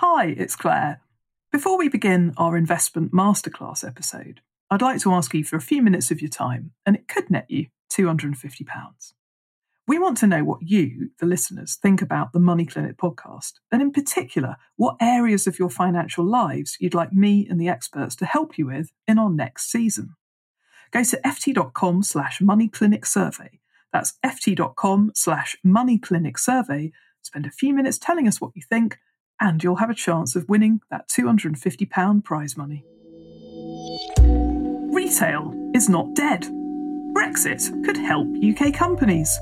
Hi, it's Claire. Before we begin our investment masterclass episode, I'd like to ask you for a few minutes of your time, and it could net you £250. We want to know what you, the listeners, think about the Money Clinic podcast, and in particular, what areas of your financial lives you'd like me and the experts to help you with in our next season. Go to ft.com slash moneyclinic survey. That's ft.com slash moneyclinic survey. Spend a few minutes telling us what you think, and you'll have a chance of winning that £250 prize money. Retail is not dead. Brexit could help UK companies.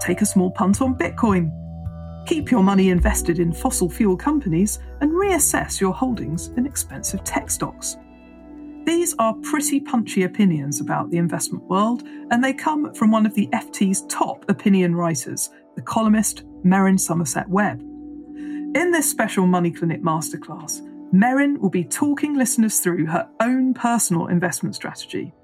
Take a small punt on Bitcoin. Keep your money invested in fossil fuel companies and reassess your holdings in expensive tech stocks. These are pretty punchy opinions about the investment world, and they come from one of the FT's top opinion writers, the columnist Merryn Somerset Webb. In this special Money Clinic masterclass, Merryn will be talking listeners through her own personal investment strategy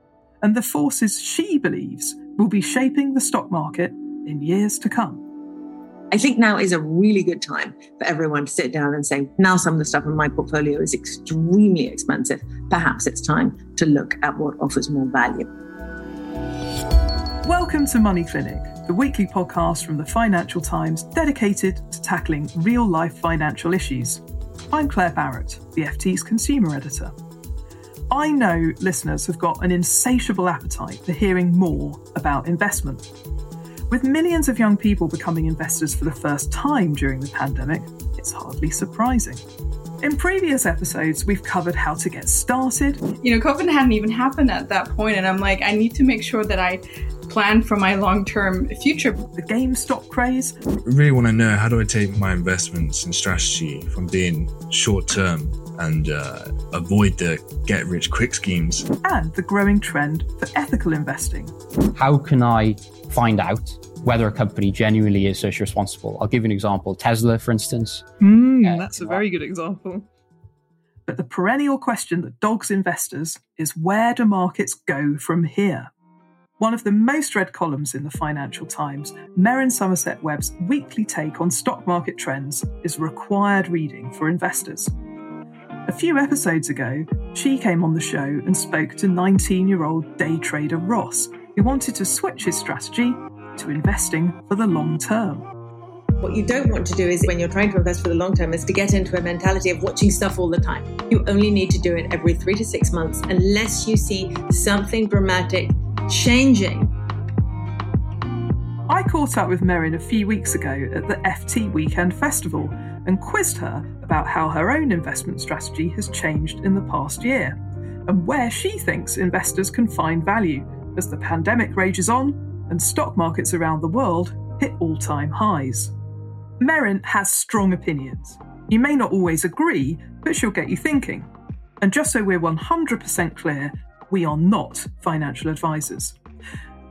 and the forces she believes will be shaping the stock market in years to come. I think now is a really good time for everyone to sit down and say, now some of the stuff in my portfolio is extremely expensive. Perhaps it's time to look at what offers more value. Welcome to Money Clinic, the weekly podcast from the Financial Times dedicated to tackling real life financial issues. I'm Claire Barrett, the FT's consumer editor. I know listeners have got an insatiable appetite for hearing more about investment. With millions of young people becoming investors for the first time during the pandemic, it's hardly surprising. In previous episodes, we've covered how to get started. You know, COVID hadn't even happened at that point, and I'm like, I need to make sure that I plan for my long term future. The GameStop craze. I really want to know how do I take my investments and strategy from being short term and uh, avoid the get rich quick schemes. And the growing trend for ethical investing. How can I find out whether a company genuinely is socially responsible. I'll give you an example. Tesla, for instance. Mm, uh, that's a very good example. But the perennial question that dogs investors is where do markets go from here? One of the most read columns in the Financial Times, Merryn Somerset Webb's weekly take on stock market trends is required reading for investors. A few episodes ago, she came on the show and spoke to 19 year old day trader Ross, who wanted to switch his strategy to investing for the long term. What you don't want to do is when you're trying to invest for the long term is to get into a mentality of watching stuff all the time. You only need to do it every three to six months unless you see something dramatic changing. I caught up with Merryn a few weeks ago at the FT Weekend Festival and quizzed her about how her own investment strategy has changed in the past year and where she thinks investors can find value as the pandemic rages on and stock markets around the world hit all time highs. Merryn has strong opinions. You may not always agree, but she'll get you thinking. And just so we're 100% clear, we are not financial advisors.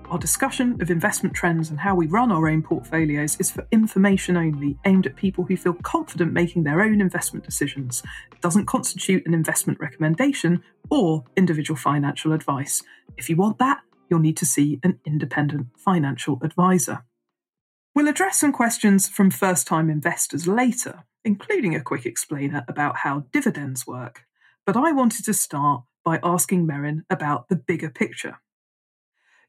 Our discussion of investment trends and how we run our own portfolios is for information only, aimed at people who feel confident making their own investment decisions. It doesn't constitute an investment recommendation or individual financial advice. If you want that, you'll need to see an independent financial advisor. We'll address some questions from first time investors later, including a quick explainer about how dividends work. But I wanted to start by asking Merryn about the bigger picture.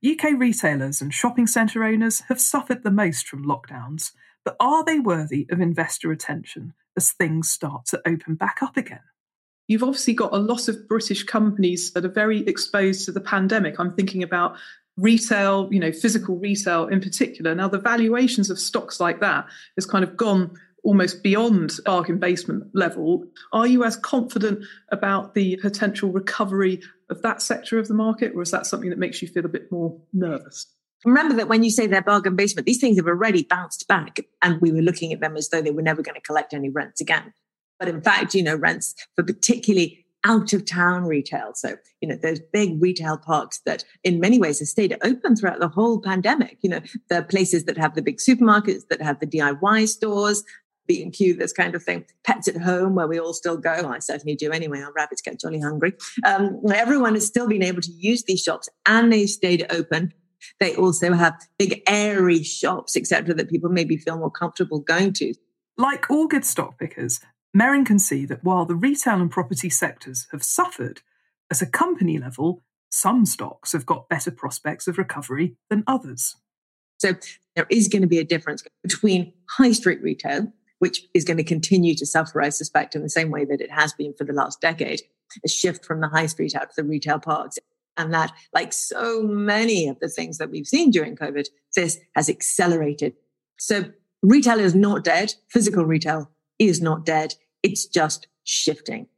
UK retailers and shopping centre owners have suffered the most from lockdowns, but are they worthy of investor attention as things start to open back up again? You've obviously got a lot of British companies that are very exposed to the pandemic. I'm thinking about retail, you know, physical retail in particular. Now, the valuations of stocks like that has kind of gone almost beyond bargain basement level. Are you as confident about the potential recovery of that sector of the market, or is that something that makes you feel a bit more nervous? Remember that when you say they're bargain basement, these things have already bounced back, and we were looking at them as though they were never going to collect any rents again. But in fact, you know, rents for particularly out of town retail. So, you know, those big retail parks that in many ways have stayed open throughout the whole pandemic. You know, the places that have the big supermarkets, that have the DIY stores, B&Q, this kind of thing. Pets at home, where we all still go. I certainly do anyway. Our rabbits get jolly hungry. Um, everyone has still been able to use these shops and they stayed open. They also have big airy shops, etc., that people maybe feel more comfortable going to. Like all good stock pickers, Merryn can see that while the retail and property sectors have suffered, at a company level, some stocks have got better prospects of recovery than others. So there is going to be a difference between high street retail, which is going to continue to suffer, I suspect, in the same way that it has been for the last decade, a shift from the high street out to the retail parks. And that, like so many of the things that we've seen during COVID, this has accelerated. So retail is not dead. Physical retail is not dead. It's just shifting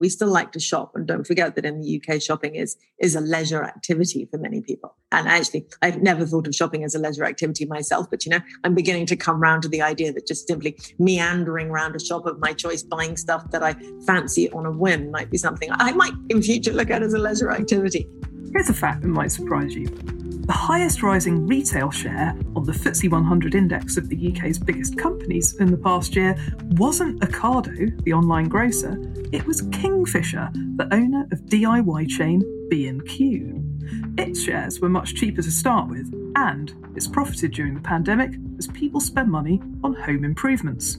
we still like to shop. And don't forget that in the uk shopping is is a leisure activity for many people. And actually i've never thought of shopping as a leisure activity myself but you know i'm beginning to come round to the idea that just simply meandering around a shop of my choice buying stuff that i fancy on a whim might be something i might in future look at as a leisure activity here's a fact that might surprise you the highest rising retail share on the FTSE 100 index of the UK's biggest companies in the past year wasn't Ocado, the online grocer, it was Kingfisher, the owner of DIY chain B&Q. Its shares were much cheaper to start with, and it's profited during the pandemic as people spend money on home improvements.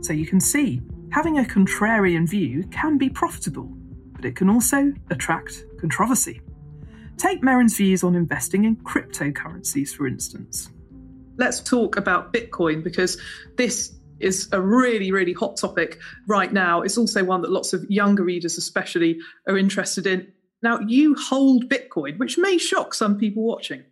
So you can see, having a contrarian view can be profitable, but it can also attract controversy. Take Merryn's views on investing in cryptocurrencies, for instance. Let's talk about Bitcoin because this is a really, really hot topic right now. It's also one that lots of younger readers, especially, are interested in. Now, you hold Bitcoin, which may shock some people watching.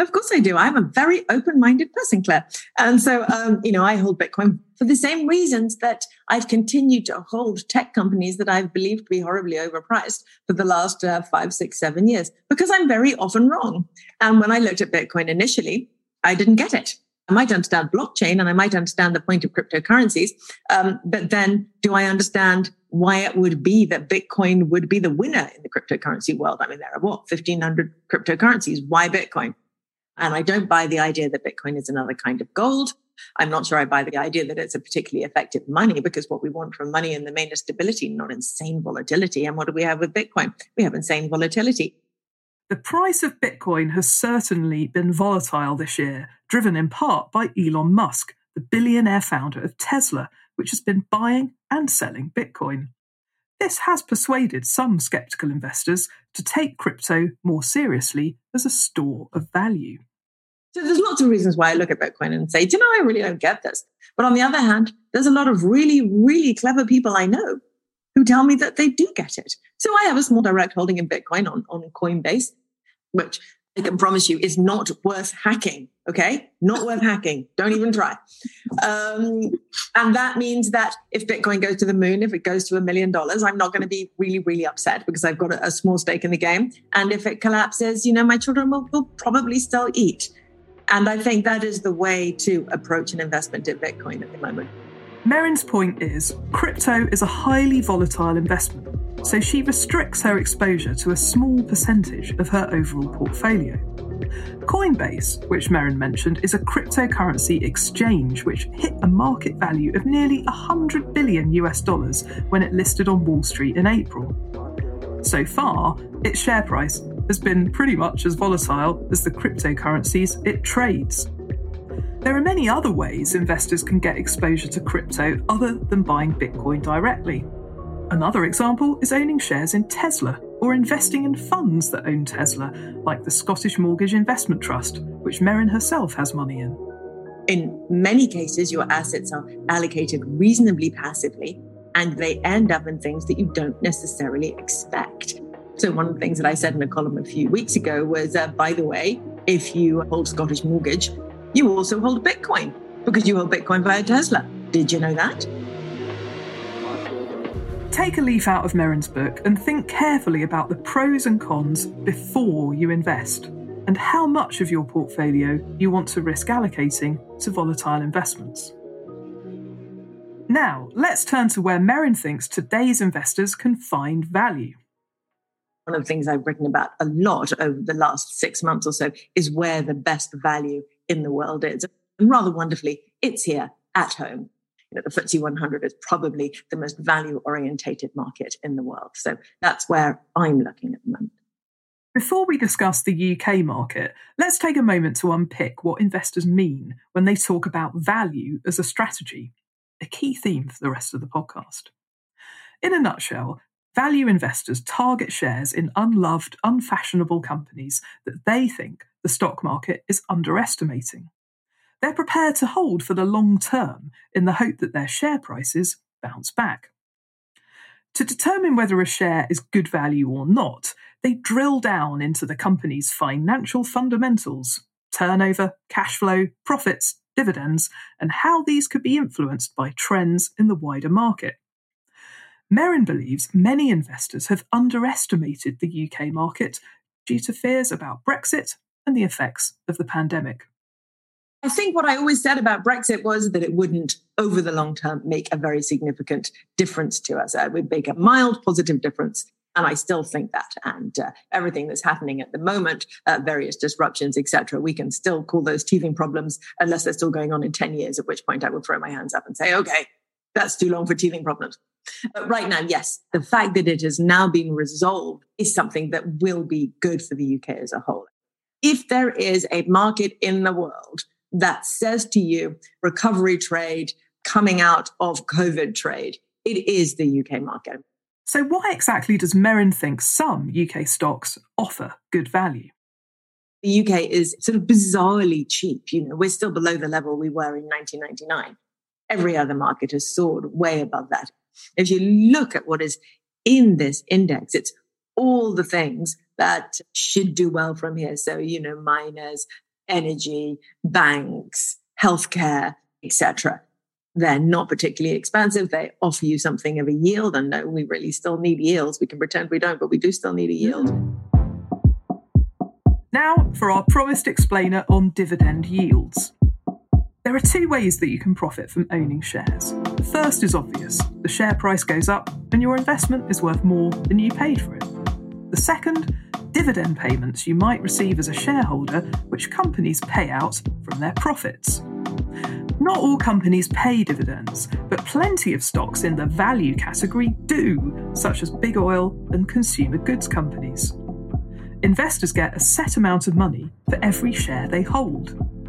Of course I do. I'm a very open-minded person, Claire. And so, um, you know, I hold Bitcoin for the same reasons that I've continued to hold tech companies that I've believed to be horribly overpriced for the last uh, five, six, seven years, because I'm very often wrong. And when I looked at Bitcoin initially, I didn't get it. I might understand blockchain and I might understand the point of cryptocurrencies. Um, but then do I understand why it would be that Bitcoin would be the winner in the cryptocurrency world? I mean, there are what, 1500 cryptocurrencies. Why Bitcoin? And I don't buy the idea that Bitcoin is another kind of gold. I'm not sure I buy the idea that it's a particularly effective money because what we want from money in the main is stability, not insane volatility. And what do we have with Bitcoin? We have insane volatility. The price of Bitcoin has certainly been volatile this year, driven in part by Elon Musk, the billionaire founder of Tesla, which has been buying and selling Bitcoin. This has persuaded some skeptical investors to take crypto more seriously as a store of value. So there's lots of reasons why I look at Bitcoin and say, you know, I really don't get this. But on the other hand, there's a lot of really, really clever people I know who tell me that they do get it. So I have a small direct holding in Bitcoin on, on Coinbase, which I can promise you is not worth hacking. Okay. Not worth hacking. Don't even try. Um, and that means that if Bitcoin goes to the moon, if it goes to a million dollars, I'm not going to be really, really upset because I've got a, a, small stake in the game. And if it collapses, you know, my children will, will probably still eat. And I think that is the way to approach an investment in Bitcoin at the moment. Merryn's point is crypto is a highly volatile investment so she restricts her exposure to a small percentage of her overall portfolio. Coinbase, which Merryn mentioned, is a cryptocurrency exchange which hit a market value of nearly 100 billion US dollars when it listed on Wall Street in April. So far, its share price has been pretty much as volatile as the cryptocurrencies it trades. There are many other ways investors can get exposure to crypto other than buying Bitcoin directly. Another example is owning shares in Tesla or investing in funds that own Tesla, like the Scottish Mortgage Investment Trust, which Merryn herself has money in. In many cases, your assets are allocated reasonably passively and they end up in things that you don't necessarily expect. So, one of the things that I said in a column a few weeks ago was, uh, by the way, if you hold Scottish Mortgage, you also hold Bitcoin because you hold Bitcoin via Tesla. Did you know that? Take a leaf out of Merryn's book and think carefully about the pros and cons before you invest and how much of your portfolio you want to risk allocating to volatile investments. Now, let's turn to where Merryn thinks today's investors can find value. One of the things I've written about a lot over the last six months or so is where the best value in the world is. And rather wonderfully, it's here at home. You know, the FTSE 100 is probably the most value orientated market in the world. So that's where I'm looking at the moment. Before we discuss the UK market, let's take a moment to unpick what investors mean when they talk about value as a strategy, a key theme for the rest of the podcast. In a nutshell, value investors target shares in unloved, unfashionable companies that they think the stock market is underestimating. They're prepared to hold for the long term in the hope that their share prices bounce back. To determine whether a share is good value or not, they drill down into the company's financial fundamentals turnover, cash flow, profits, dividends, and how these could be influenced by trends in the wider market. Merryn believes many investors have underestimated the UK market due to fears about Brexit and the effects of the pandemic. I think what I always said about Brexit was that it wouldn't, over the long term, make a very significant difference to us. It would make a mild positive difference. And I still think that. And uh, everything that's happening at the moment, uh, various disruptions, etc., we can still call those teething problems unless they're still going on in 10 years, at which point I will throw my hands up and say, okay, that's too long for teething problems. But right now, yes, the fact that it has now been resolved is something that will be good for the UK as a whole. If there is a market in the world that says to you recovery trade coming out of COVID trade. It is the UK market. So, why exactly does Merryn think some UK stocks offer good value? The UK is sort of bizarrely cheap. You know, we're still below the level we were in 1999. Every other market has soared way above that. If you look at what is in this index, it's all the things that should do well from here. So, you know, miners, energy, banks, healthcare, etc. They're not particularly expensive. They offer you something of a yield. And no, we really still need yields. We can pretend we don't, but we do still need a yield. Now for our promised explainer on dividend yields. There are two ways that you can profit from owning shares. The first is obvious the share price goes up and your investment is worth more than you paid for it. The second dividend payments you might receive as a shareholder, which companies pay out from their profits. Not all companies pay dividends, but plenty of stocks in the value category do, such as big oil and consumer goods companies. Investors get a set amount of money for every share they hold.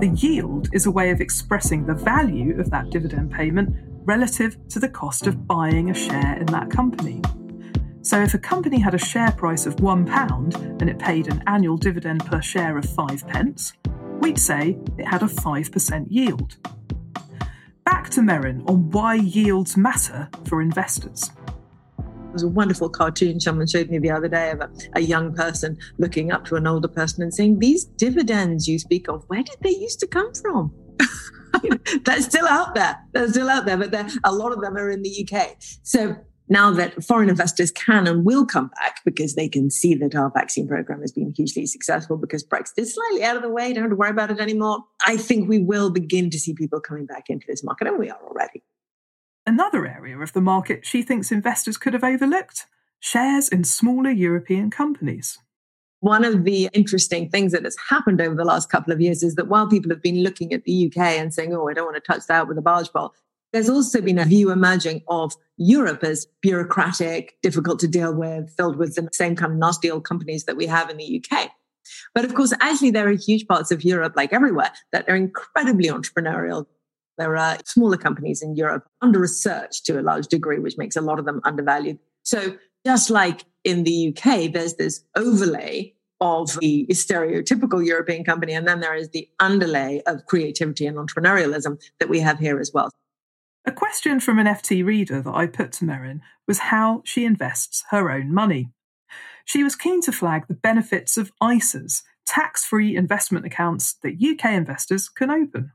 The yield is a way of expressing the value of that dividend payment relative to the cost of buying a share in that company. So if a company had a share price of £1 and it paid an annual dividend per share of 5 pence, we'd say it had a 5% yield. Back to Merryn on why yields matter for investors. It was a wonderful cartoon someone showed me the other day of a, a, young person looking up to an older person and saying, These dividends you speak of, where did they used to come from? They're still out there. They're still out there, but a lot of them are in the UK. So now that foreign investors can and will come back because they can see that our vaccine program has been hugely successful because Brexit is slightly out of the way, don't have to worry about it anymore. I think we will begin to see people coming back into this market, and we are already. Another area of the market she thinks investors could have overlooked shares in smaller European companies. One of the interesting things that has happened over the last couple of years is that while people have been looking at the UK and saying, oh, I don't want to touch that with a barge pole, there's also been a view emerging of Europe as bureaucratic, difficult to deal with, filled with the same kind of nasty old companies that we have in the UK. But of course, actually, there are huge parts of Europe, like everywhere, that are incredibly entrepreneurial. There are smaller companies in Europe under research to a large degree, which makes a lot of them undervalued. So just like in the UK, there's this overlay of the stereotypical European company. And then there is the underlay of creativity and entrepreneurialism that we have here as well. A question from an FT reader that I put to Merryn was how she invests her own money. She was keen to flag the benefits of ISAs, tax free investment accounts that UK investors can open.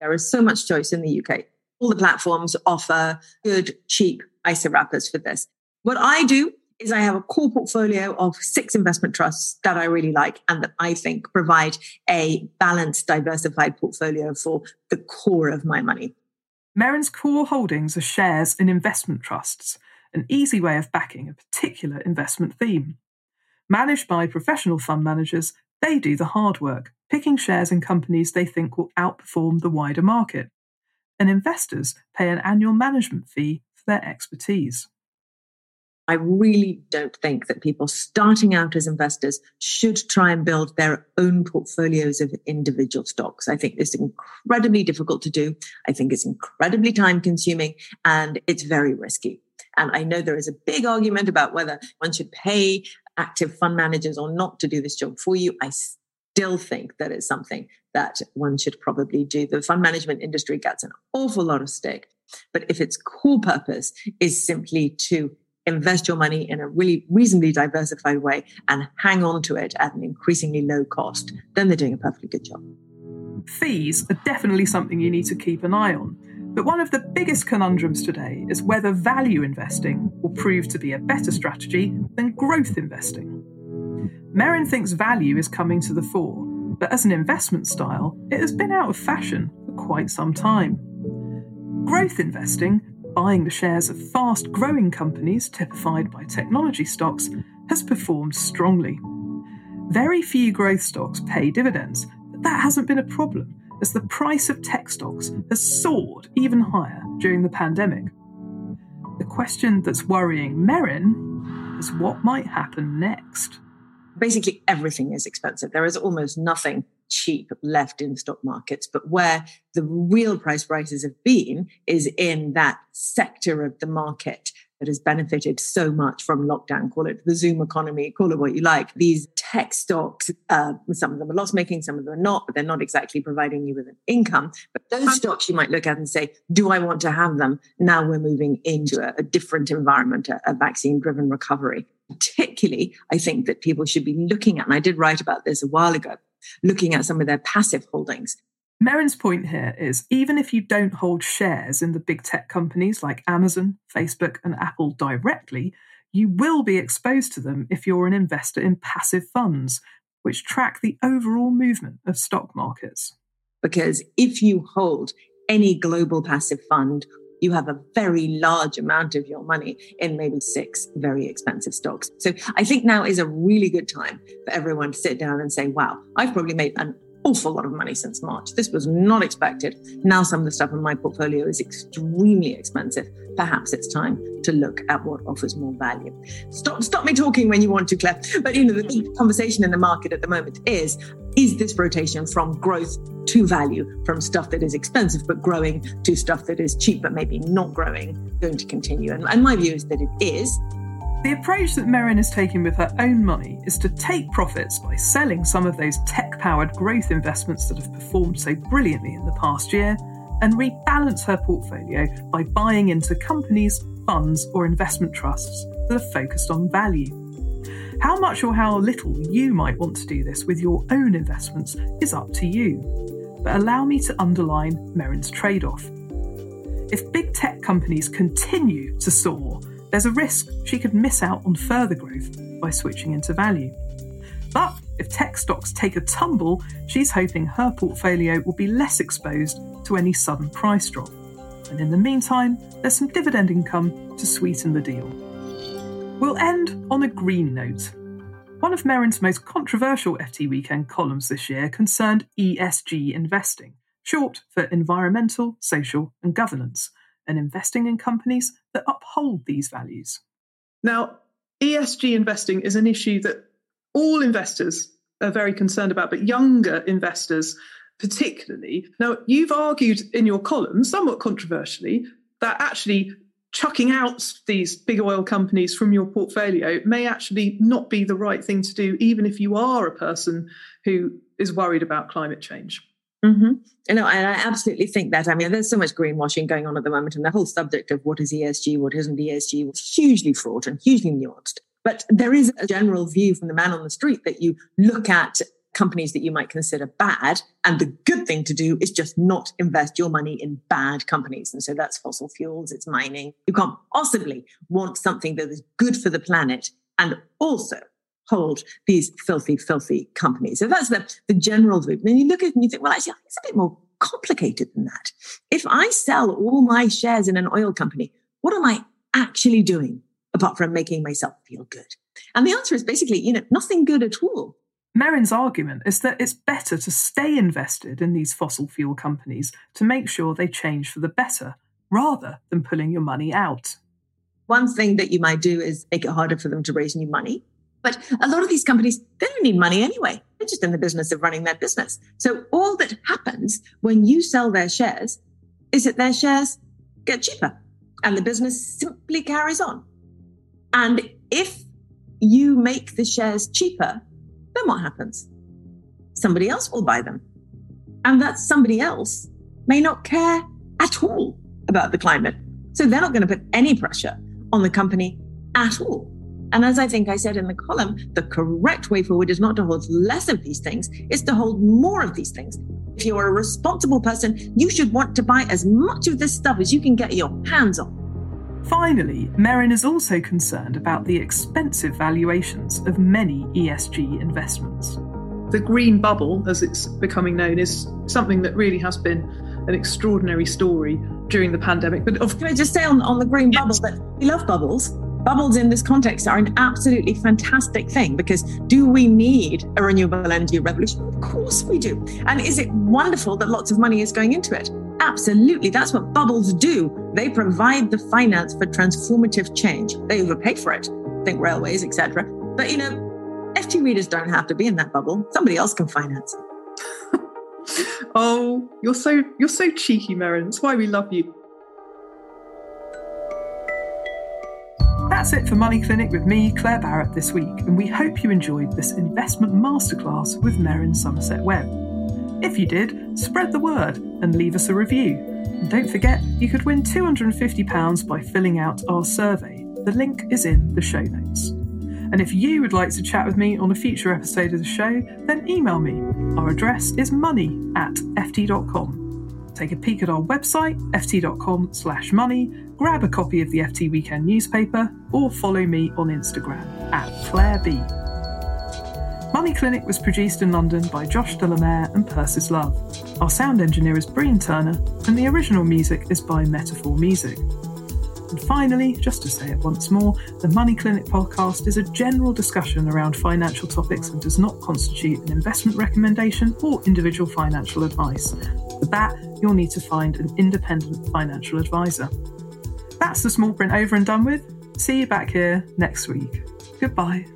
There is so much choice in the UK. All the platforms offer good, cheap ISA wrappers for this. What I do is I have a core portfolio of six investment trusts that I really like and that I think provide a balanced, diversified portfolio for the core of my money. Merryn's core holdings are shares in investment trusts, an easy way of backing a particular investment theme. Managed by professional fund managers, they do the hard work, picking shares in companies they think will outperform the wider market. And investors pay an annual management fee for their expertise. I really don't think that people starting out as investors should try and build their own portfolios of individual stocks. I think it's incredibly difficult to do. I think it's incredibly time consuming and it's very risky. And I know there is a big argument about whether one should pay active fund managers or not to do this job for you. I still think that it's something that one should probably do. The fund management industry gets an awful lot of stick. But if its core purpose is simply to invest your money in a really reasonably diversified way and hang on to it at an increasingly low cost, then they're doing a perfectly good job. Fees are definitely something you need to keep an eye on. But one of the biggest conundrums today is whether value investing will prove to be a better strategy than growth investing. Merryn thinks value is coming to the fore, but as an investment style, it has been out of fashion for quite some time. Growth investing buying the shares of fast growing companies typified by technology stocks has performed strongly. Very few growth stocks pay dividends, but that hasn't been a problem as the price of tech stocks has soared even higher during the pandemic. The question that's worrying Merryn is what might happen next. Basically, everything is expensive. There is almost nothing cheap left in stock markets. But where the real price rises have been is in that sector of the market that has benefited so much from lockdown. Call it the Zoom economy, call it what you like. These tech stocks, uh, some of them are loss making, some of them are not, but they're not exactly providing you with an income. But those stocks you might look at and say, do I want to have them? Now we're moving into a, a different environment, a, a vaccine driven recovery. Particularly, I think that people should be looking at, and I did write about this a while ago, looking at some of their passive holdings. Merryn's point here is even if you don't hold shares in the big tech companies like Amazon, Facebook, and Apple directly, you will be exposed to them if you're an investor in passive funds, which track the overall movement of stock markets. Because if you hold any global passive fund, you have a very large amount of your money in maybe six very expensive stocks. So I think now is a really good time for everyone to sit down and say, wow, I've probably made an awful lot of money since March. This was not expected. Now some of the stuff in my portfolio is extremely expensive. Perhaps it's time to look at what offers more value. Stop stop me talking when you want to, Claire. But you know, the conversation in the market at the moment is is this rotation from growth to value, from stuff that is expensive but growing to stuff that is cheap but maybe not growing, going to continue? And, and my view is that it is. The approach that Merryn is taking with her own money is to take profits by selling some of those tech powered growth investments that have performed so brilliantly in the past year and rebalance her portfolio by buying into companies, funds, or investment trusts that are focused on value. How much or how little you might want to do this with your own investments is up to you. But allow me to underline Merryn's trade off. If big tech companies continue to soar, there's a risk she could miss out on further growth by switching into value. But if tech stocks take a tumble, she's hoping her portfolio will be less exposed to any sudden price drop. And in the meantime, there's some dividend income to sweeten the deal. We'll end on a green note. One of Merryn's most controversial FT Weekend columns this year concerned ESG investing, short for environmental, social, and governance, and investing in companies that uphold these values. Now, ESG investing is an issue that all investors are very concerned about, but younger investors particularly. Now, you've argued in your column, somewhat controversially, that actually chucking out these big oil companies from your portfolio may actually not be the right thing to do, even if you are a person who is worried about climate change. Mm-hmm. You know, and I absolutely think that. I mean, there's so much greenwashing going on at the moment, and the whole subject of what is ESG, what isn't ESG, was hugely fraught and hugely nuanced. But there is a general view from the man on the street that you look at companies that you might consider bad. And the good thing to do is just not invest your money in bad companies. And so that's fossil fuels, it's mining. You can't possibly want something that is good for the planet and also hold these filthy, filthy companies. So that's the, the general view. And you look at it and you think, well, actually, it's a bit more complicated than that. If I sell all my shares in an oil company, what am I actually doing apart from making myself feel good? And the answer is basically, you know, nothing good at all. Merryn's argument is that it's better to stay invested in these fossil fuel companies to make sure they change for the better, rather than pulling your money out. One thing that you might do is make it harder for them to raise new money. But a lot of these companies, they don't need money anyway. They're just in the business of running their business. So all that happens when you sell their shares is that their shares get cheaper and the business simply carries on. And if you make the shares cheaper, then what happens? Somebody else will buy them. And that somebody else may not care at all about the climate. So they're not going to put any pressure on the company at all. And as I think I said in the column, the correct way forward is not to hold less of these things, it's to hold more of these things. If you're a responsible person, you should want to buy as much of this stuff as you can get your hands on. Finally, Merryn is also concerned about the expensive valuations of many ESG investments. The green bubble, as it's becoming known, is something that really has been an extraordinary story during the pandemic. But of- can I just say on, on the green bubble that we love bubbles? Bubbles in this context are an absolutely fantastic thing because do we need a renewable energy revolution? Of course we do. And is it wonderful that lots of money is going into it? Absolutely. That's what bubbles do. They provide the finance for transformative change. They overpay for it. Think railways, etc. But you know, FT readers don't have to be in that bubble. Somebody else can finance. It. oh, you're so you're so cheeky, Merryn. That's why we love you. That's it for Money Clinic with me, Claire Barrett, this week, and we hope you enjoyed this investment masterclass with Merryn Somerset Webb. If you did, spread the word and leave us a review. And don't forget, you could win £250 by filling out our survey. The link is in the show notes. And if you would like to chat with me on a future episode of the show, then email me. Our address is money at ft.com. Take a peek at our website, ft.com slash money, grab a copy of the FT Weekend newspaper, or follow me on Instagram at Claire B. Money Clinic was produced in London by Josh Delamere and Persis Love. Our sound engineer is Breen Turner, and the original music is by Metaphor Music. And finally, just to say it once more, the Money Clinic podcast is a general discussion around financial topics and does not constitute an investment recommendation or individual financial advice. For that, you'll need to find an independent financial advisor. That's the small print over and done with. See you back here next week. Goodbye.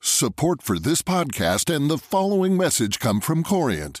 Support for this podcast and the following message come from Corient.